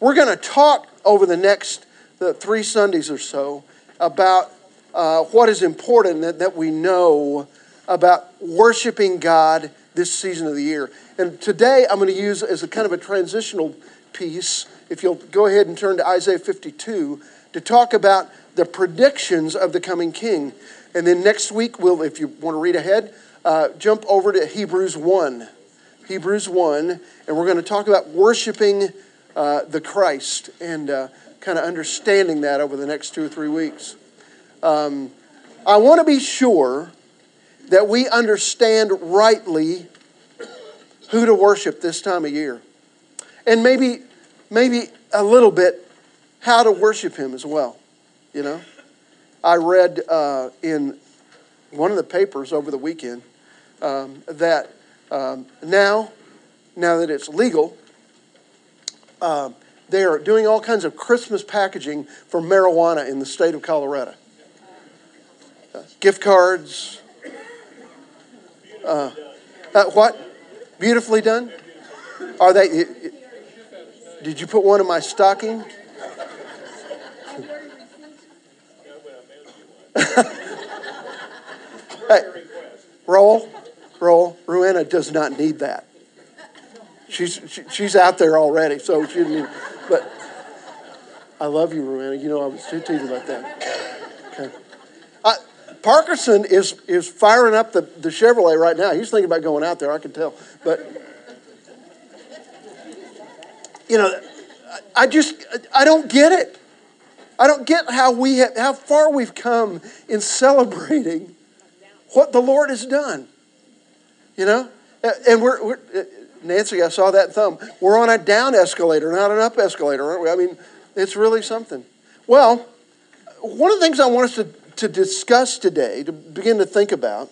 we're going to talk over the next the three Sundays or so about uh, what is important that, that we know about worshiping God this season of the year. And today I'm going to use as a kind of a transitional piece, if you'll go ahead and turn to Isaiah 52, to talk about the predictions of the coming king. And then next week, we'll, if you want to read ahead, uh, jump over to Hebrews 1. Hebrews 1, and we're going to talk about worshiping uh, the Christ and uh, kind of understanding that over the next two or three weeks. Um, I want to be sure that we understand rightly who to worship this time of year. And maybe, maybe a little bit how to worship Him as well. You know? I read uh, in one of the papers over the weekend um, that um, now, now that it's legal, uh, they are doing all kinds of Christmas packaging for marijuana in the state of Colorado. Uh, gift cards. Uh, uh what? Beautifully done? Are they? Did you put one in my stocking? hey, roll, roll. Ruana does not need that. She's she, she's out there already, so she didn't. Need, but I love you, Ruana. You know I was teasing about that. Okay. Uh, Parkerson is is firing up the, the Chevrolet right now. He's thinking about going out there. I can tell, but you know, I just I don't get it. I don't get how we have, how far we've come in celebrating what the Lord has done. You know, and we're, we're Nancy, I saw that thumb. We're on a down escalator, not an up escalator, aren't we? I mean, it's really something. Well, one of the things I want us to, to discuss today, to begin to think about,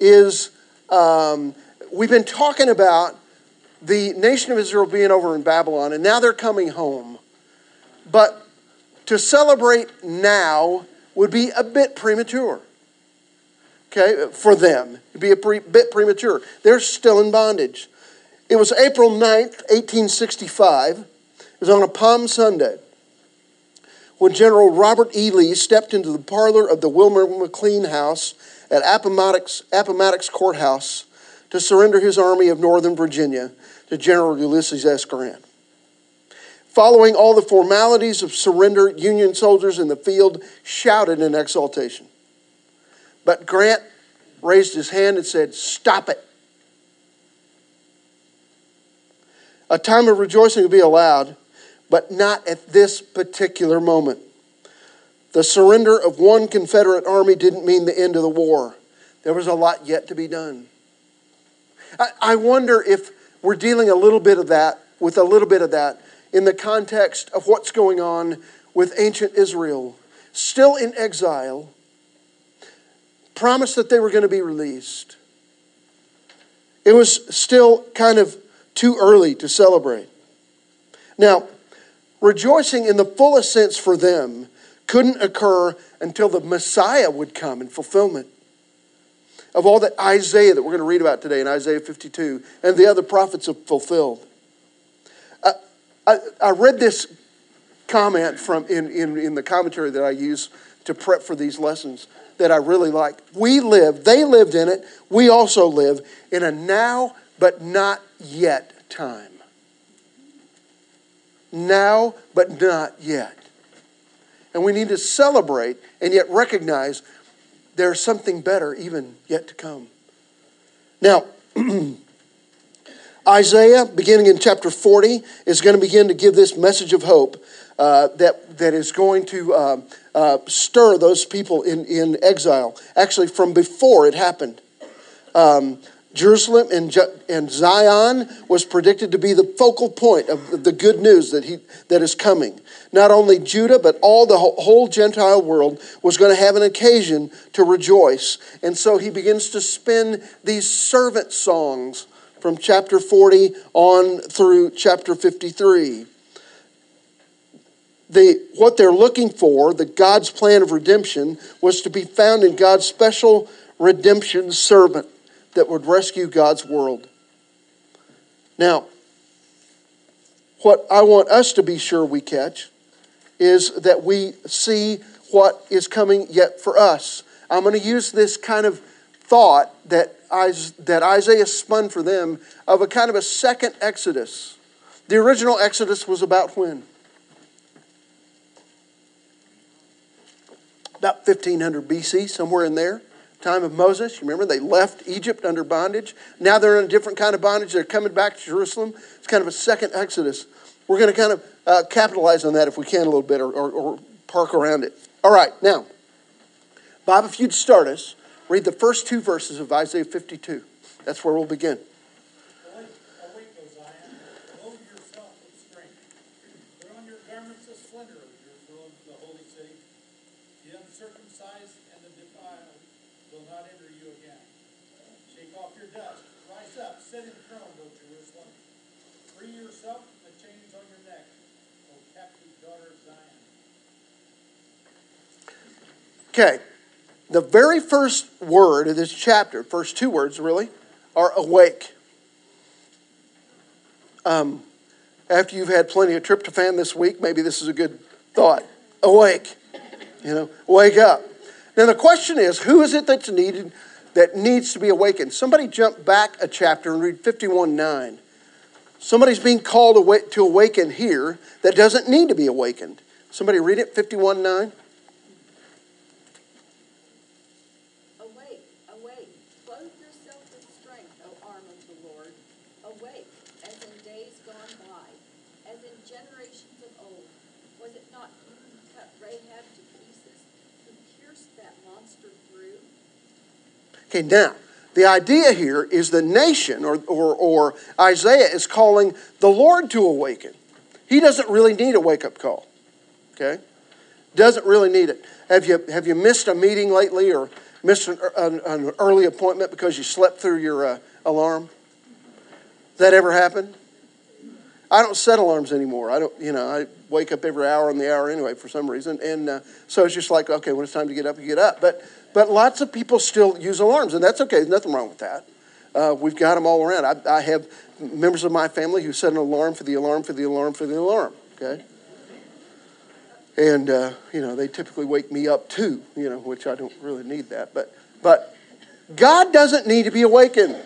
is um, we've been talking about the nation of Israel being over in Babylon, and now they're coming home. But to celebrate now would be a bit premature. Okay, for them, it'd be a pre- bit premature. They're still in bondage. It was April 9th, 1865. It was on a Palm Sunday when General Robert E. Lee stepped into the parlor of the Wilmer McLean House at Appomattox, Appomattox Courthouse to surrender his army of Northern Virginia to General Ulysses S. Grant. Following all the formalities of surrender, Union soldiers in the field shouted in exultation. But Grant raised his hand and said, Stop it. A time of rejoicing would be allowed, but not at this particular moment. The surrender of one Confederate army didn't mean the end of the war. There was a lot yet to be done. I, wonder if we're dealing a little bit of that, with a little bit of that, in the context of what's going on with ancient Israel, still in exile, promised that they were going to be released. It was still kind of too early to celebrate. Now, rejoicing in the fullest sense for them couldn't occur until the Messiah would come in fulfillment of all that Isaiah that we're going to read about today in Isaiah 52 and the other prophets have fulfilled. I, I, I read this comment from in, in, in the commentary that I use to prep for these lessons that I really like. We live, they lived in it, we also live in a now but not yet time. Now but not yet. And we need to celebrate and yet recognize there's something better even yet to come. Now, Isaiah, beginning in chapter 40, is going to begin to give this message of hope uh, that, that is going to uh, uh, stir those people in, in exile, actually, from before it happened. Um, Jerusalem and, and Zion was predicted to be the focal point of the good news that, he, that is coming. Not only Judah, but all the whole Gentile world was going to have an occasion to rejoice. And so he begins to spin these servant songs from chapter 40 on through chapter 53 the, what they're looking for, the God's plan of redemption, was to be found in God's special redemption servant that would rescue God's world. Now, what I want us to be sure we catch is that we see what is coming yet for us. I'm going to use this kind of thought that, that Isaiah spun for them of a kind of a second Exodus. The original Exodus was about when? About 1500 BC, somewhere in there. Time of Moses. You remember they left Egypt under bondage. Now they're in a different kind of bondage. They're coming back to Jerusalem. It's kind of a second Exodus. We're going to kind of uh, capitalize on that if we can a little bit or, or, or park around it. All right, now, Bob, if you'd start us, read the first two verses of Isaiah 52. That's where we'll begin. Okay, the very first word of this chapter, first two words really, are awake. Um, after you've had plenty of tryptophan this week, maybe this is a good thought. Awake. You know, wake up. Now the question is, who is it that's needed that needs to be awakened? Somebody jump back a chapter and read 51 9. Somebody's being called to awaken here that doesn't need to be awakened. Somebody read it, 51 9. Okay, now, the idea here is the nation, or, or, or Isaiah is calling the Lord to awaken. He doesn't really need a wake up call. Okay? Doesn't really need it. Have you, have you missed a meeting lately or missed an, an, an early appointment because you slept through your uh, alarm? That ever happen? I don't set alarms anymore. I don't, you know, I wake up every hour on the hour anyway for some reason. And uh, so it's just like, okay, when it's time to get up, you get up. But but lots of people still use alarms, and that's okay. There's nothing wrong with that. Uh, we've got them all around. I, I, have members of my family who set an alarm for the alarm for the alarm for the alarm. Okay. And uh, you know they typically wake me up too. You know, which I don't really need that. But but God doesn't need to be awakened.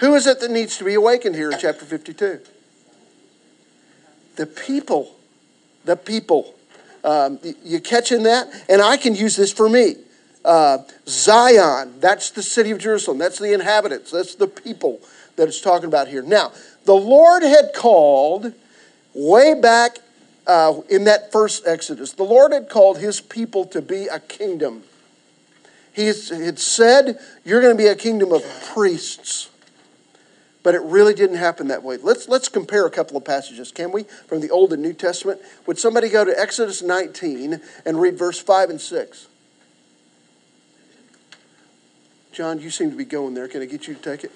Who is it that needs to be awakened here in chapter 52? The people. The people. Um, you catching that? And I can use this for me. Uh, Zion, that's the city of Jerusalem. That's the inhabitants. That's the people that it's talking about here. Now, the Lord had called way back uh, in that first Exodus, the Lord had called his people to be a kingdom. He had said, You're going to be a kingdom of priests. But it really didn't happen that way. Let's, let's compare a couple of passages, can we, from the Old and New Testament? Would somebody go to Exodus 19 and read verse 5 and 6? John, you seem to be going there. Can I get you to take it?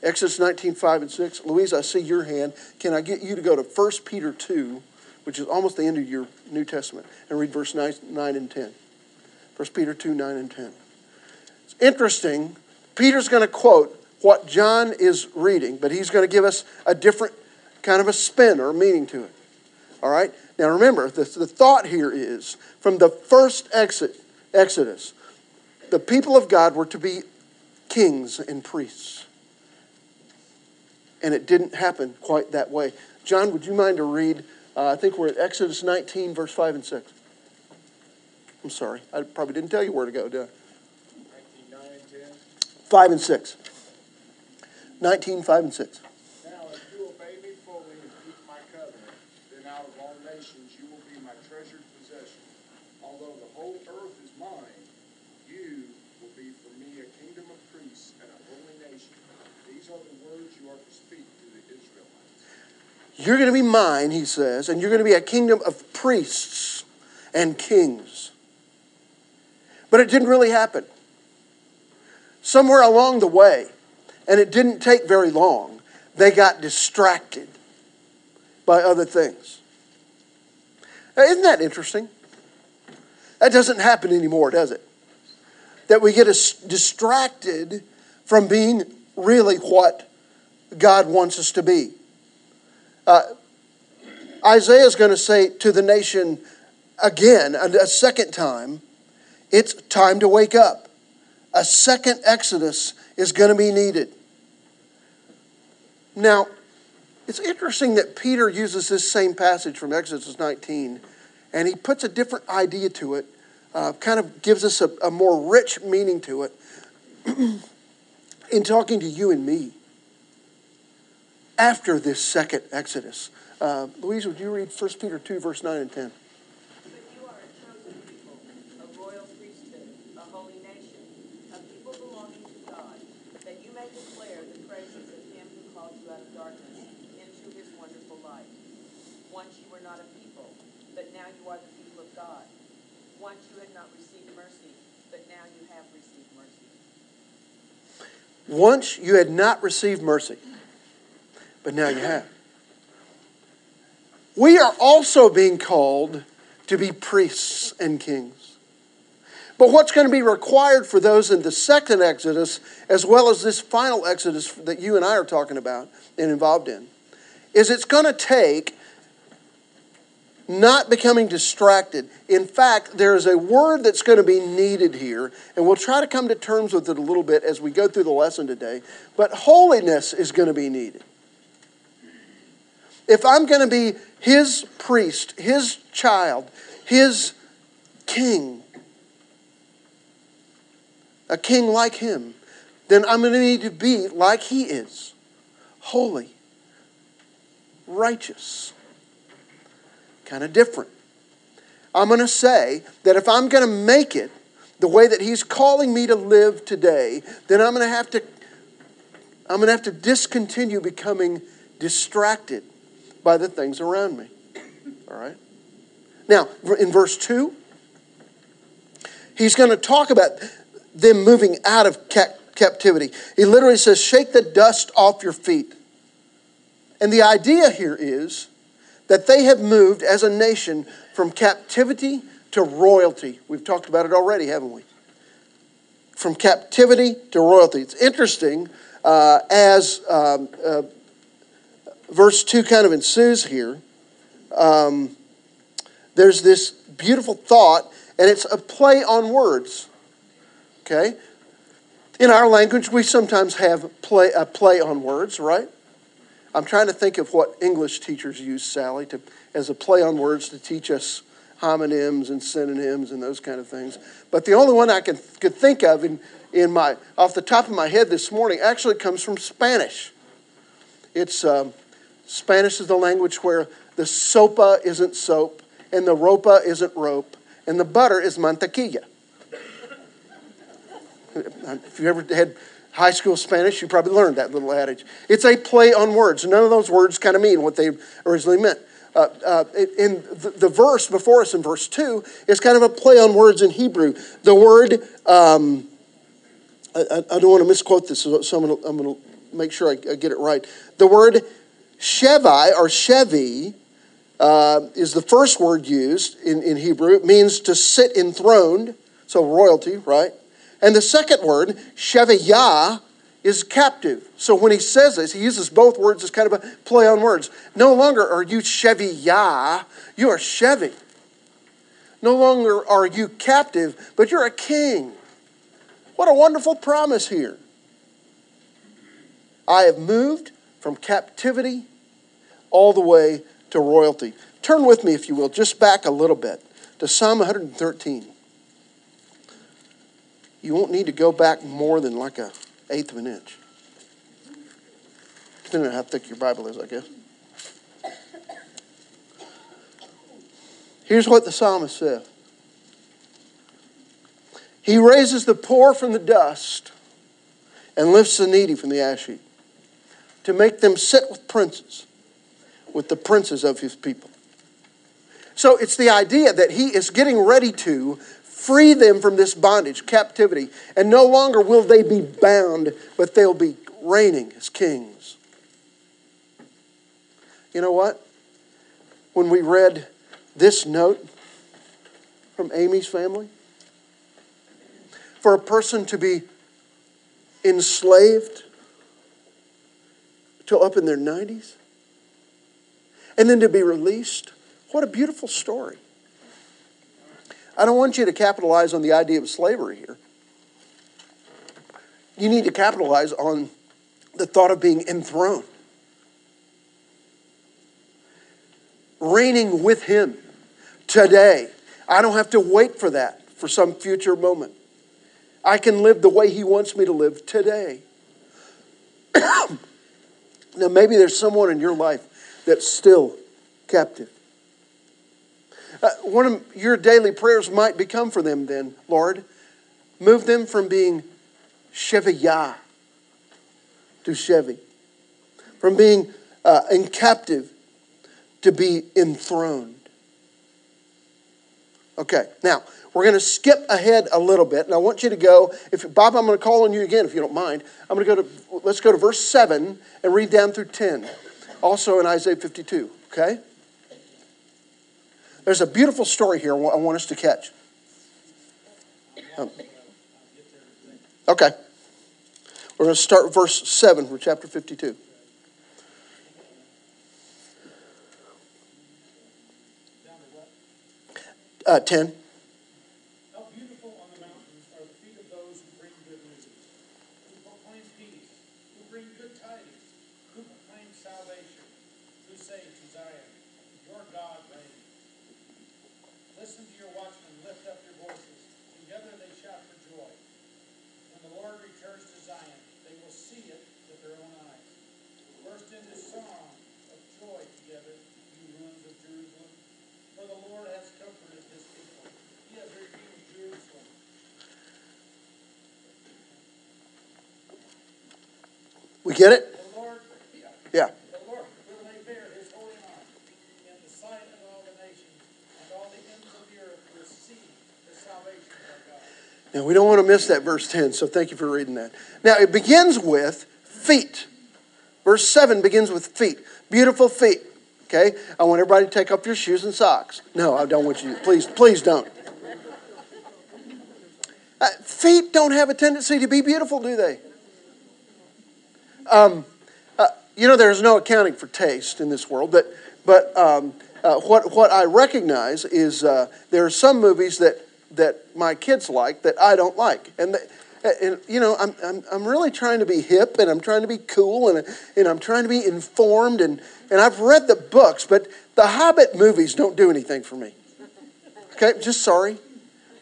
Exodus 19, 5 and 6. Louise, I see your hand. Can I get you to go to 1 Peter 2, which is almost the end of your New Testament, and read verse 9, 9 and 10? 1 Peter 2, 9 and 10. It's interesting. Peter's going to quote what John is reading, but he's going to give us a different kind of a spin or meaning to it. All right? Now remember, the, the thought here is from the first exit, Exodus, the people of God were to be kings and priests. And it didn't happen quite that way. John, would you mind to read? Uh, I think we're at Exodus 19, verse 5 and 6. I'm sorry. I probably didn't tell you where to go, did I? 19, 9, 10. 5 and 6. 19, 5 and 6. You're going to be mine, he says, and you're going to be a kingdom of priests and kings. But it didn't really happen. Somewhere along the way, and it didn't take very long, they got distracted by other things. Now, isn't that interesting? That doesn't happen anymore, does it? That we get distracted from being really what God wants us to be. Uh, Isaiah is going to say to the nation again, a second time, it's time to wake up. A second Exodus is going to be needed. Now, it's interesting that Peter uses this same passage from Exodus 19 and he puts a different idea to it, uh, kind of gives us a, a more rich meaning to it in talking to you and me after this second Exodus. Uh, Louise, would you read 1 Peter 2, verse 9 and 10? Once you had not received mercy, but now you have. We are also being called to be priests and kings. But what's going to be required for those in the second Exodus, as well as this final Exodus that you and I are talking about and involved in, is it's going to take not becoming distracted. In fact, there is a word that's going to be needed here, and we'll try to come to terms with it a little bit as we go through the lesson today. But holiness is going to be needed. If I'm going to be his priest, his child, his king, a king like him, then I'm going to need to be like he is holy, righteous kind of different. I'm going to say that if I'm going to make it the way that he's calling me to live today, then I'm going to have to I'm going to have to discontinue becoming distracted by the things around me. All right? Now, in verse 2, he's going to talk about them moving out of captivity. He literally says, Shake the dust off your feet. And the idea here is that they have moved as a nation from captivity to royalty. We've talked about it already, haven't we? From captivity to royalty. It's interesting uh, as um, uh, verse 2 kind of ensues here. Um, there's this beautiful thought, and it's a play on words. Okay? In our language, we sometimes have play, a play on words, right? I'm trying to think of what English teachers use, Sally, to, as a play on words to teach us homonyms and synonyms and those kind of things. But the only one I can, could think of in, in my, off the top of my head this morning actually comes from Spanish. It's um, Spanish is the language where the sopa isn't soap and the ropa isn't rope and the butter is mantequilla. If you ever had high school Spanish, you probably learned that little adage. It's a play on words. None of those words kind of mean what they originally meant. Uh, uh, in the, the, verse before us in verse 2 is kind of a play on words in Hebrew. The word, um, I, I, don't want to misquote this, so I'm going to, make sure I, I, get it right. The word Shevi or Chevi uh, is the first word used in, in Hebrew. It means to sit enthroned, so royalty, right? And the second word, Sheviyah, is captive. So when he says this, he uses both words as kind of a play on words. No longer are you Sheviyah, you are Chevy. No longer are you captive, but you're a king. What a wonderful promise here. I have moved from captivity all the way to royalty. Turn with me, if you will, just back a little bit to Psalm 113 you won't need to go back more than like a eighth of an inch. Depending on how thick your Bible is, I guess. Here's what the psalmist said He raises the poor from the dust and lifts the needy from the ash heap to make them sit with princes, with the princes of his people. So it's the idea that he is getting ready to free them from this bondage, captivity. And no longer will they be bound, but they'll be reigning as kings. You know what? When we read this note from Amy's family, for a person to be enslaved till up in their 90s, and then to be released. What a beautiful story. I don't want you to capitalize on the idea of slavery here. You need to capitalize on the thought of being enthroned, reigning with Him today. I don't have to wait for that for some future moment. I can live the way He wants me to live today. now, maybe there's someone in your life that's still captive. Uh, one of your daily prayers might become for them then, Lord, move them from being Sheviyah to Chevy, from being uh, in captive to be enthroned. Okay, now we're going to skip ahead a little bit, and I want you to go. If Bob, I'm going to call on you again if you don't mind. I'm going to go to let's go to verse seven and read down through ten, also in Isaiah 52. Okay. There's a beautiful story here I want us to catch. Um, okay. We're going to start verse 7 from chapter 52. Uh, 10. Get it? Yeah. Now, we don't want to miss that verse 10, so thank you for reading that. Now, it begins with feet. Verse 7 begins with feet. Beautiful feet. Okay? I want everybody to take off your shoes and socks. No, I don't want you. Please, please don't. Uh, feet don't have a tendency to be beautiful, do they? Um, uh, you know, there's no accounting for taste in this world, but, but um, uh, what, what I recognize is uh, there are some movies that, that my kids like that I don't like. And, and you know, I'm, I'm, I'm really trying to be hip and I'm trying to be cool and, and I'm trying to be informed. And, and I've read the books, but the Hobbit movies don't do anything for me. Okay, just sorry.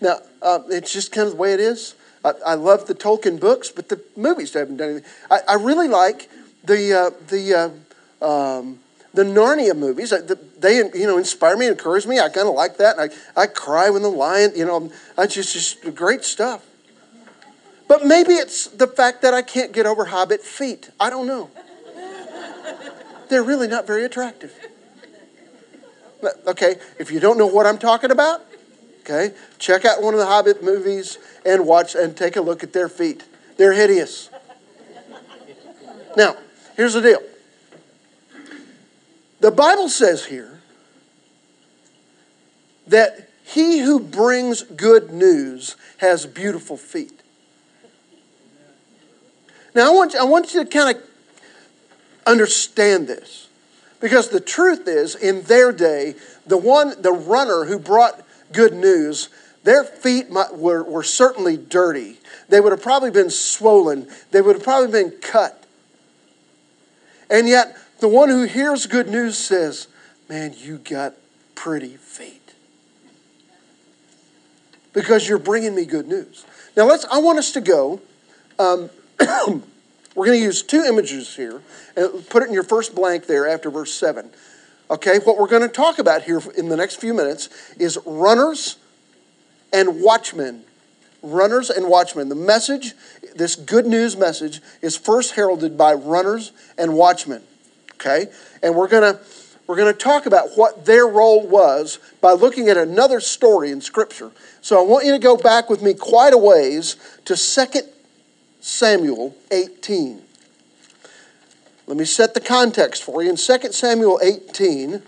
Now, uh, it's just kind of the way it is. I, I, love the Tolkien books, but the movies haven't done anything. I, I really like the uh, the uh, um, the Narnia movies. They you know inspire me, and encourage me. I kind of like that. I I cry when the lion. You know, I just just great stuff. But maybe it's the fact that I can't get over hobbit feet. I don't know. They're really not very attractive. Okay, if you don't know what I'm talking about, Okay? Check out one of the Hobbit movies and watch and take a look at their feet. They're hideous. Now, here's the deal. The Bible says here that he who brings good news has beautiful feet. Now, I want you, I want you to kind of understand this. Because the truth is, in their day, the one, the runner who brought good news, their feet were, were certainly dirty. They would have probably been swollen. They would have probably been cut. And yet, the one who hears good news says, Man, you got pretty feet. Because you're bringing me good news. Now, let's, I want us to go. Um, we're going to use two images here and put it in your first blank there after verse 7. Okay, what we're going to talk about here in the next few minutes is runners and watchmen. Runners and watchmen. The message, this good news message, is first heralded by runners and watchmen. Okay, and we're going to we're going to talk about what their role was by looking at another story in Scripture. So I want you to go back with me quite a ways to 2 Samuel 18. Let me set the context for you. In 2 Samuel 18,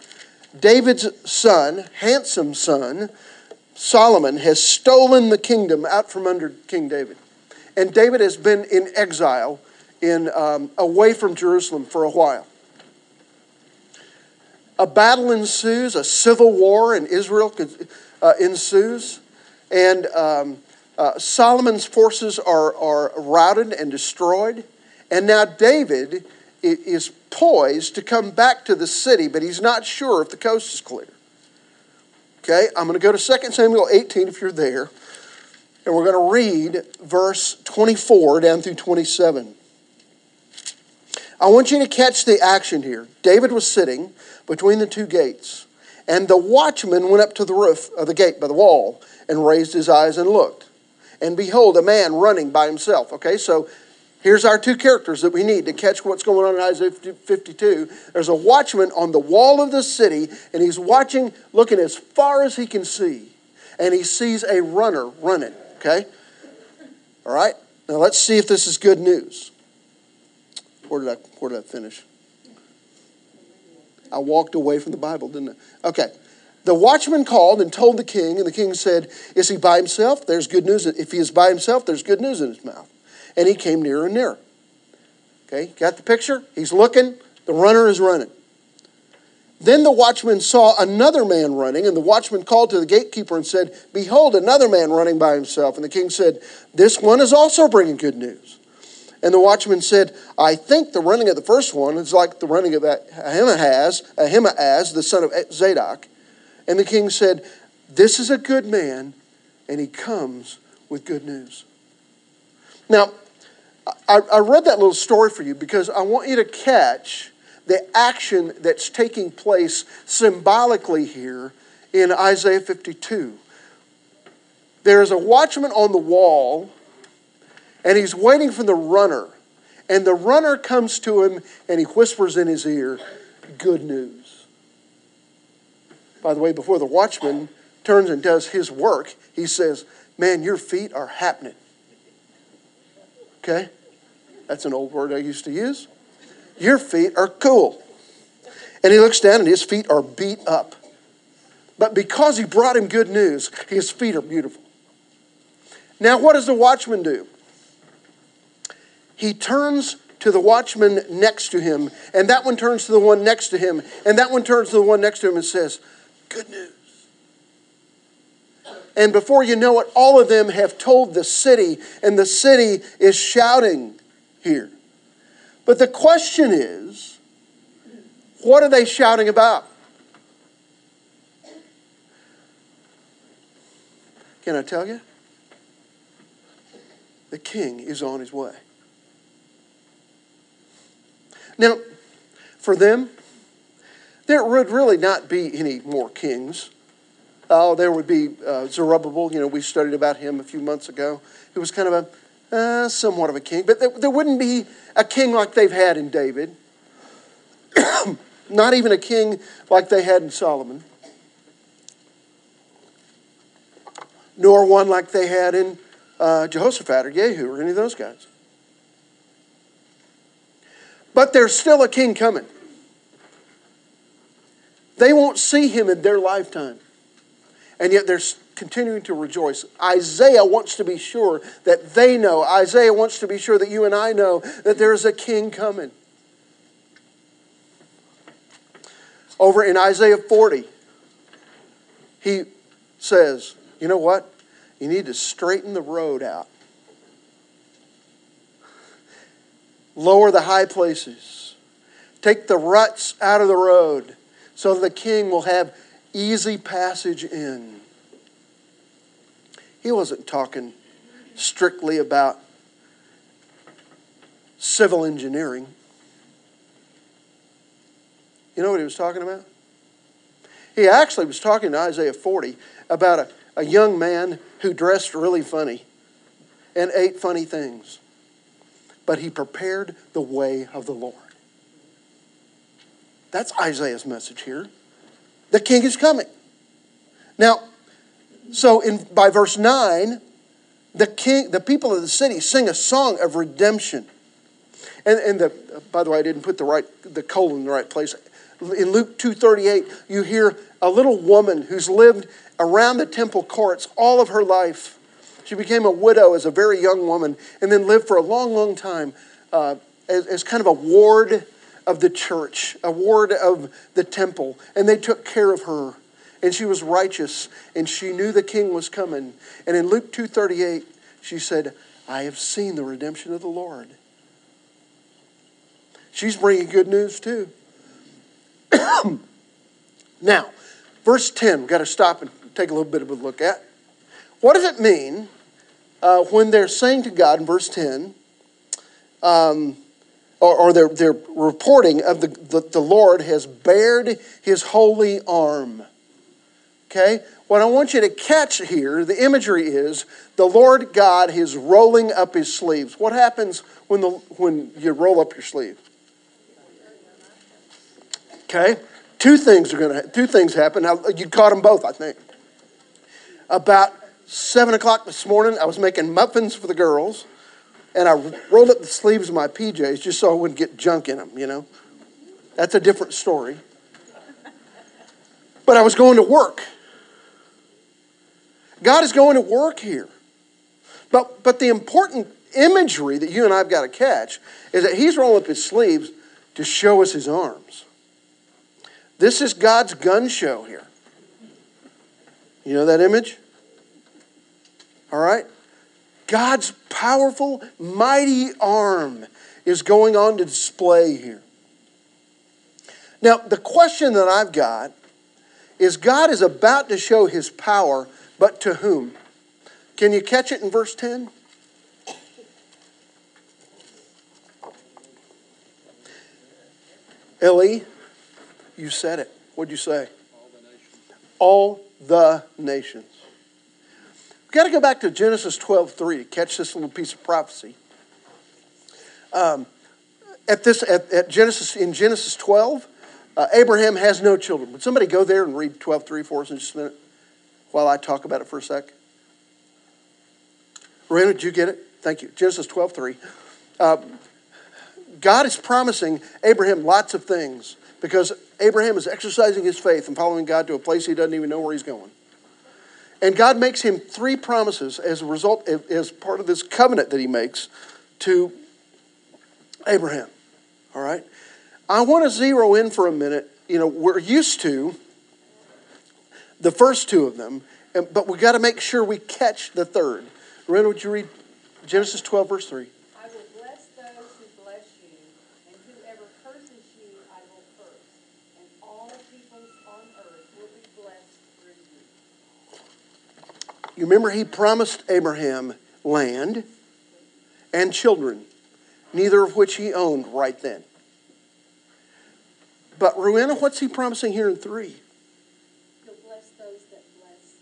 David's son, handsome son, Solomon, has stolen the kingdom out from under King David. And David has been in exile in, um, away from Jerusalem for a while. a battle ensues, a civil war in Israel uh, ensues, and um, uh, Solomon's forces are, are routed and destroyed. And now David is poised to come back to the city, but he's not sure if the coast is clear. Okay, I'm going to go to 2 Samuel 18 if you're there, and we're going to read verse 24 down through 27. I want you to catch the action here. David was sitting between the two gates, and the watchman went up to the roof of the gate by the wall and raised his eyes and looked. And behold, a man running by himself. Okay, so here's our two characters that we need to catch what's going on in Isaiah 52. There's a watchman on the wall of the city, and he's watching, looking as far as he can see, and he sees a runner running. Okay? All right? Now let's see if this is good news. Where did I, where did I finish? I walked away from the Bible, didn't I? Okay. The watchman called and told the king, and the king said, Is he by himself? There's good news. If he is by himself, there's good news in his mouth. And he came nearer and nearer. Okay, got the picture? He's looking, the runner is running. Then the watchman saw another man running, and the watchman called to the gatekeeper and said, Behold, another man running by himself. And the king said, This one is also bringing good news. And the watchman said, I think the running of the first one is like the running of Ahimaaz, Ahimaaz, the son of Zadok. And the king said, This is a good man, and he comes with good news. Now, I, I read that little story for you because I want you to catch the action that's taking place symbolically here in Isaiah 52. There is a watchman on the wall and he's waiting for the runner. And the runner comes to him and he whispers in his ear, Good news. By the way, before the watchman turns and does his work, he says, Man, your feet are happening. Okay? That's an old word I used to use. Your feet are cool. And he looks down and his feet are beat up. But because he brought him good news, his feet are beautiful. Now, what does the watchman do? he turns to the watchman next to him, and that one turns to the one next to him, and that one turns to the one next to him and says, Good news. And before you know it, all of them have told the city, and the city is shouting here. But the question is, what are they shouting about? Can I tell you? The king is on his way. Now, for them, there would really not be any more kings. Oh, there would be uh, Zerubbabel. You know, we studied about him a few months ago. He was kind of a uh, somewhat of a king, but there, there wouldn't be a king like they've had in David. not even a king like they had in Solomon, nor one like they had in uh, Jehoshaphat or Jehu or any of those guys. But there's still a king coming. They won't see him in their lifetime. And yet they're continuing to rejoice. Isaiah wants to be sure that they know. Isaiah wants to be sure that you and I know that there is a king coming. Over in Isaiah 40, he says, You know what? You need to straighten the road out. lower the high places, take the ruts out of the road so the king will have easy passage in. He wasn't talking strictly about civil engineering. You know what he was talking about? He actually was talking to Isaiah 40 about a, a young man who dressed really funny and ate funny things but he prepared the way of the Lord. That's Isaiah's message here. The king is coming. Now, so in by verse 9, the king, the people of the city sing a song of redemption. And, and the, by the way, I didn't put the right the colon in the right place. In Luke 2:38, you hear a little woman who's lived around the temple courts all of her life she became a widow as a very young woman and then lived for a long, long time uh, as, as, kind of a ward of the church, a ward of the temple, and they took care of her. And she was righteous, and she knew the king was coming. And in Luke 2:38, she said, "I have seen the redemption of the Lord." She's bringing good news too. now, verse 10, we've got to stop and take a little bit of a look at. What does it mean uh, when they're saying to God in verse 10, um, or, or, they're, they're reporting of the, the, the Lord has bared his holy arm? Okay? What I want you to catch here, the imagery is the Lord God is rolling up his sleeves. What happens when, the, when you roll up your sleeve? Okay? Two things are going to two things happen. Now, you caught them both, I think. About seven o'clock this morning, I was making muffins for the girls, and I rolled up the sleeves of my PJs just so I wouldn't get junk in them. You know, that's a different story. But I was going to work. God is going to work here. But, but the important imagery that you and I have got to catch is that he's rolling up his sleeves to show us his arms. This is God's gun show here. You know that image? All right? God's powerful, mighty arm is going on to display here. Now, the question that I've got is God is about to show his power, but to whom? Can you catch it in verse 10? Ellie, you said it. What'd you say? All the nations. We've got to go back to Genesis 12 3 to catch this little piece of prophecy. Um, at this at, at, Genesis in Genesis 12, uh, Abraham has no children. Would somebody go there and read 12 3 for us in just a minute while I talk about it for a sec? Rena, did you get it? Thank you. Genesis 12 3. Uh, God is promising Abraham lots of things because Abraham is exercising his faith and following God to a place he doesn't even know where he's going. And God makes him three promises as a result, as part of this covenant that he makes to Abraham. All right? I want to zero in for a minute. You know, we're used to the first two of them, but we've got to make sure we catch the third. Rena, would you read Genesis 12, verse 3? You remember he promised Abraham land and children, neither of which he owned right then. But Rowena, what's he promising here in three? He'll bless those that bless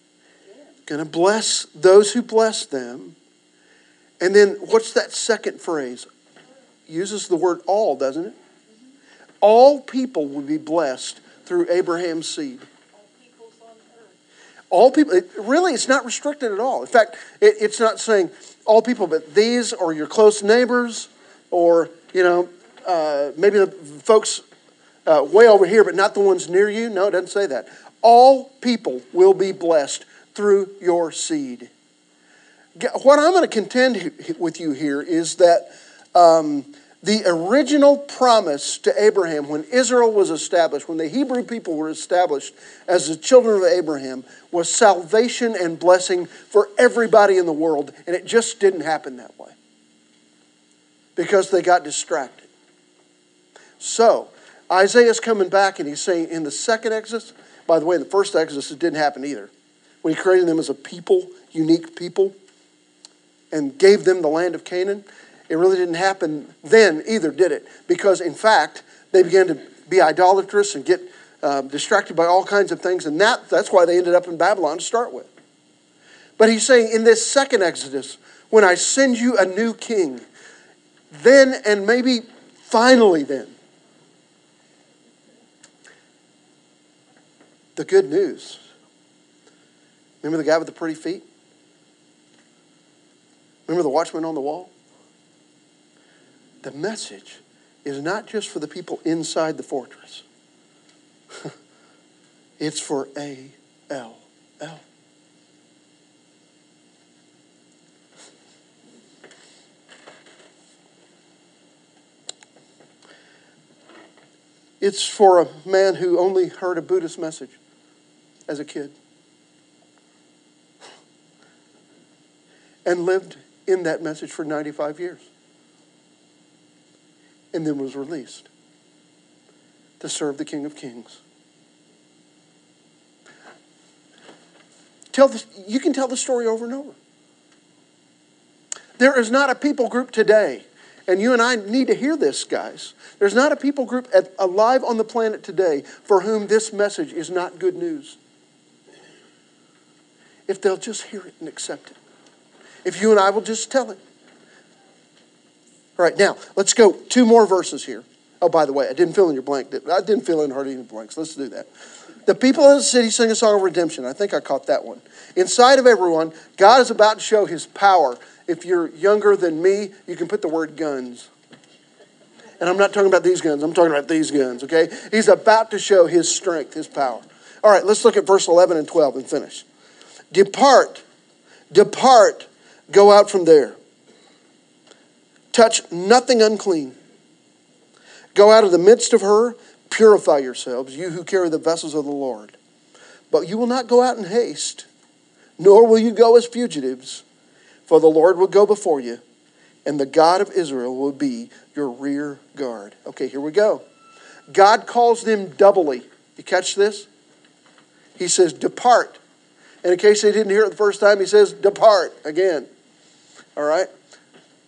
them. Going to bless those who bless them. And then what's that second phrase? Uses the word all, doesn't it? Mm-hmm. All people will be blessed through Abraham's seed all people, it, really, it's not restricted at all. In fact, it, it's not saying all people, but these or your close neighbors or, you know, uh, maybe the folks uh, way over here, but not the ones near you. No, it doesn't say that. All people will be blessed through your seed. What I'm going to contend with you here is that um, the original promise to Abraham when Israel was established, when the Hebrew people were established as the children of Abraham, was salvation and blessing for everybody in the world. And it just didn't happen that way because they got distracted. So, Isaiah's coming back and he's saying in the second Exodus, by the way, the first Exodus, it didn't happen either. When he created them as a people, unique people, and gave them the land of Canaan, it really didn't happen then either, did it? Because, in fact, they began to be idolatrous and get uh, distracted by all kinds of things, and that, that's why they ended up in Babylon to start with. But he's saying in this second Exodus, when I send you a new king, then and maybe finally then, the good news. Remember the guy with the pretty feet? Remember the watchman on the wall? The message is not just for the people inside the fortress, it's for A L L. It's for a man who only heard a Buddhist message as a kid and lived in that message for 95 years and then was released to serve the King of Kings. Tell the, you can tell the story over and over. There is not a people group today, and you and I need to hear this, guys. There's not a people group at, alive on the planet today for whom this message is not good news. If they'll just hear it and accept it. If you and I will just tell it. All right, now, let's go two more verses here. Oh, by the way, I didn't fill in your blank. I didn't fill in hardly any blanks. Let's do that. The people of the city sing a song of redemption. I think I caught that one. Inside of everyone, God is about to show his power. If you're younger than me, you can put the word guns. And I'm not talking about these guns, I'm talking about these guns, okay? He's about to show his strength, his power. All right, let's look at verse 11 and 12 and finish. Depart, depart, go out from there. Touch nothing unclean. Go out of the midst of her, purify yourselves, you who carry the vessels of the Lord. But you will not go out in haste, nor will you go as fugitives, for the Lord will go before you, and the God of Israel will be your rear guard. Okay, here we go. God calls them doubly. You catch this? He says, Depart. And in case they didn't hear it the first time, he says, Depart again. All right?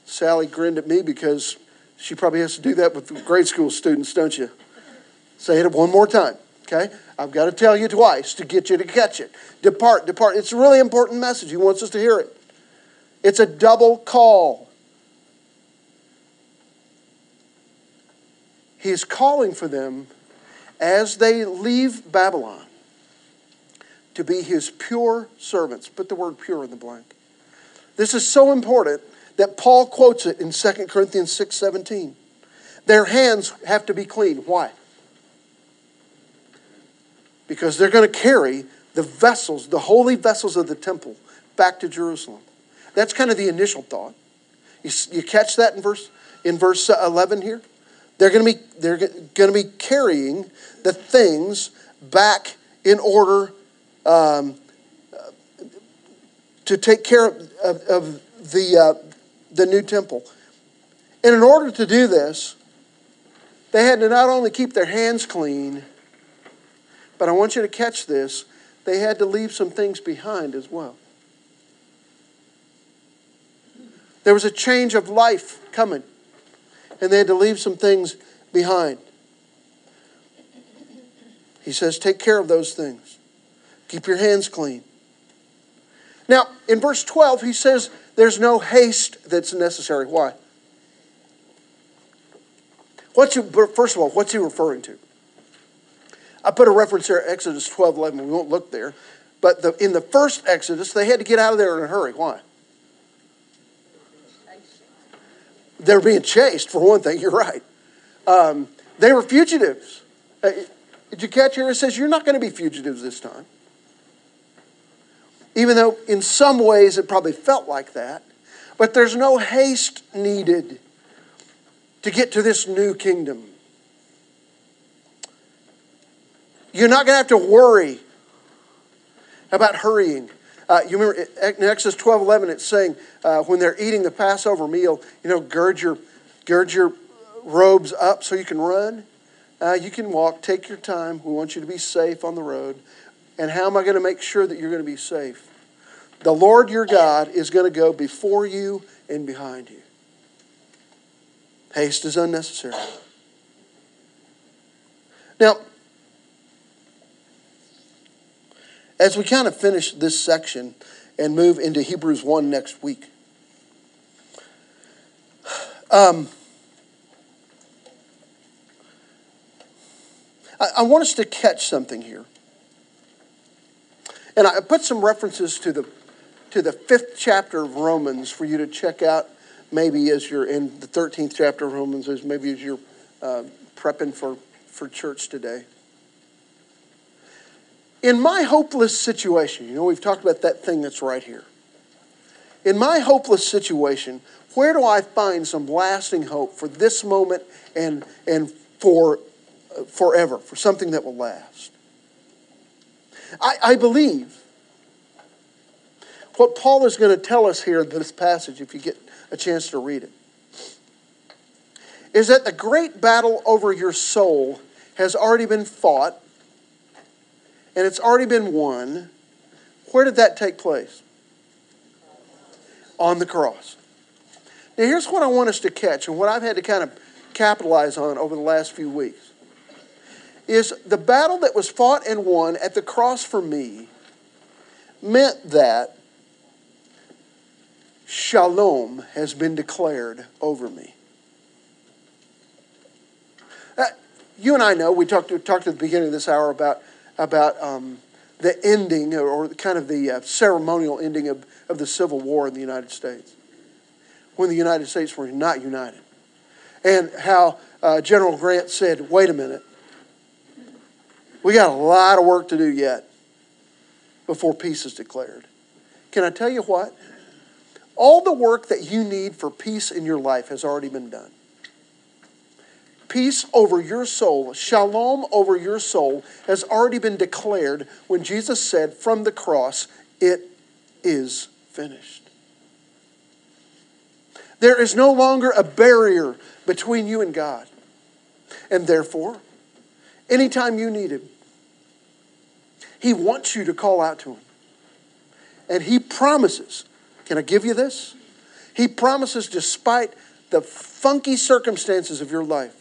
Sally grinned at me because she probably has to do that with grade school students, don't you? Say it one more time, okay? I've got to tell you twice to get you to catch it. Depart, depart. It's a really important message. He wants us to hear it. It's a double call. He is calling for them as they leave Babylon to be his pure servants. Put the word pure in the blank. This is so important that Paul quotes it in 2 Corinthians 6:17. Their hands have to be clean. Why? Because they're going to carry the vessels, the holy vessels of the temple, back to Jerusalem. That's kind of the initial thought. You, you catch that in verse in verse 11 here? They're going to be they're going to be carrying the things back in order um, to take care of, of, of the uh, the new temple. And in order to do this, they had to not only keep their hands clean, but I want you to catch this, they had to leave some things behind as well. There was a change of life coming, and they had to leave some things behind. He says, Take care of those things, keep your hands clean. Now, in verse 12, he says, There's no haste that's necessary. Why? What's he, first of all, what's he referring to? I put a reference here, Exodus 12 11. We won't look there. But the, in the first Exodus, they had to get out of there in a hurry. Why? They were being chased, for one thing. You're right. Um, they were fugitives. Uh, did you catch here? It says, You're not going to be fugitives this time even though in some ways it probably felt like that. But there's no haste needed to get to this new kingdom. You're not going to have to worry about hurrying. Uh, you remember in Exodus 12 11, it's saying uh, when they're eating the Passover meal, you know, gird your, gird your robes up so you can run. Uh, you can walk, take your time. We want you to be safe on the road. And how am I going to make sure that you're going to be safe? The Lord your God is going to go before you and behind you. Haste is unnecessary. Now, as we kind of finish this section and move into Hebrews 1 next week, um, I, I want us to catch something here. And I put some references to the to the fifth chapter of Romans for you to check out maybe as you're in the 13th chapter of Romans, as maybe as you're uh, prepping for, for church today. In my hopeless situation, you know, we've talked about that thing that's right here. In my hopeless situation, where do I find some lasting hope for this moment and, and for uh, forever, for something that will last. I, I believe what Paul is going to tell us here in this passage, if you get a chance to read it, is that the great battle over your soul has already been fought and it's already been won. Where did that take place? On the cross. Now, here's what I want us to catch, and what I've had to kind of capitalize on over the last few weeks is the battle that was fought and won at the cross for me meant that shalom has been declared over me. Uh, you and I know, we talked, talked at the beginning of this hour about, about um, the ending or, or, kind of the uh, ceremonial ending of, of the Civil War in the United States when the United States were not united. And how uh, General Grant said, wait a minute, we got a lot of work to do yet before peace is declared. Can I tell you what? All the work that you need for peace in your life has already been done. Peace over your soul, shalom over your soul, has already been declared when Jesus said from the cross, It is finished. There is no longer a barrier between you and God. And therefore, anytime you need Him, He wants you to call out to Him. And He promises, can I give you this? He promises, despite the funky circumstances of your life,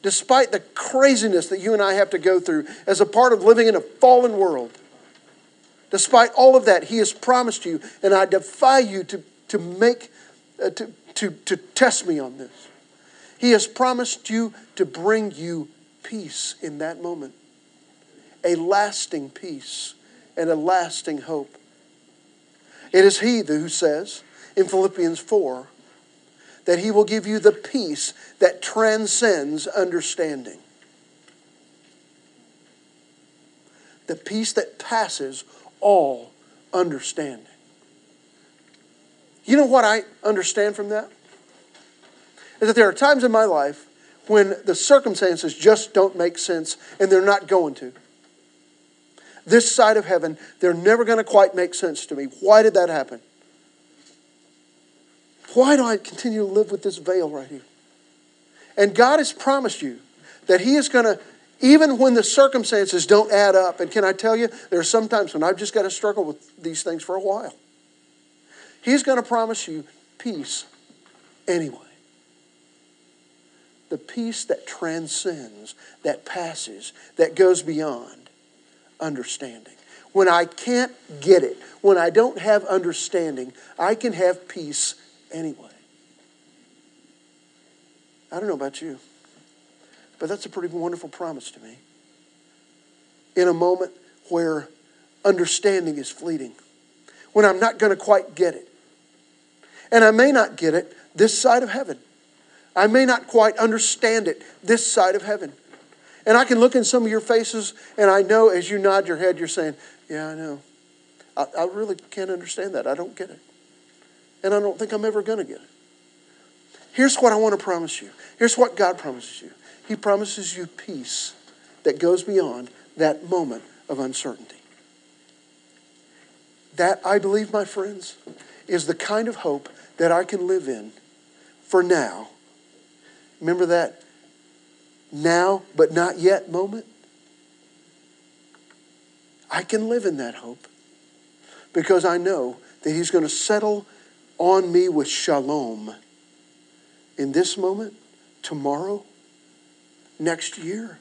despite the craziness that you and I have to go through as a part of living in a fallen world, despite all of that, He has promised you, and I defy you to, to make uh, to, to, to test me on this. He has promised you to bring you peace in that moment, a lasting peace and a lasting hope. It is He who says in Philippians 4 that He will give you the peace that transcends understanding. The peace that passes all understanding. You know what I understand from that? Is that there are times in my life when the circumstances just don't make sense and they're not going to. This side of heaven, they're never going to quite make sense to me. Why did that happen? Why do I continue to live with this veil right here? And God has promised you that He is going to, even when the circumstances don't add up, and can I tell you, there are some times when I've just got to struggle with these things for a while. He's going to promise you peace anyway. The peace that transcends, that passes, that goes beyond understanding. When I can't get it, when I don't have understanding, I can have peace anyway. I don't know about you, but that's a pretty wonderful promise to me. In a moment where understanding is fleeting, when I'm not going to quite get it, and I may not get it this side of heaven. I may not quite understand it this side of heaven. And I can look in some of your faces, and I know as you nod your head, you're saying, Yeah, I know. I, I really can't understand that. I don't get it. And I don't think I'm ever going to get it. Here's what I want to promise you. Here's what God promises you He promises you peace that goes beyond that moment of uncertainty. That, I believe, my friends, is the kind of hope that I can live in for now. Remember that now but not yet moment? I can live in that hope because I know that He's going to settle on me with shalom in this moment, tomorrow, next year,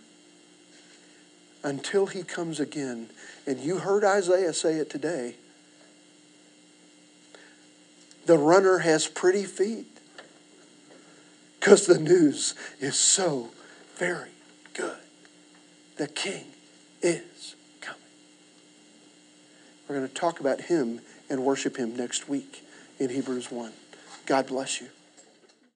until He comes again. And you heard Isaiah say it today the runner has pretty feet because the news is so very good. The king is coming. We're going to talk about him and worship him next week in Hebrews 1. God bless you.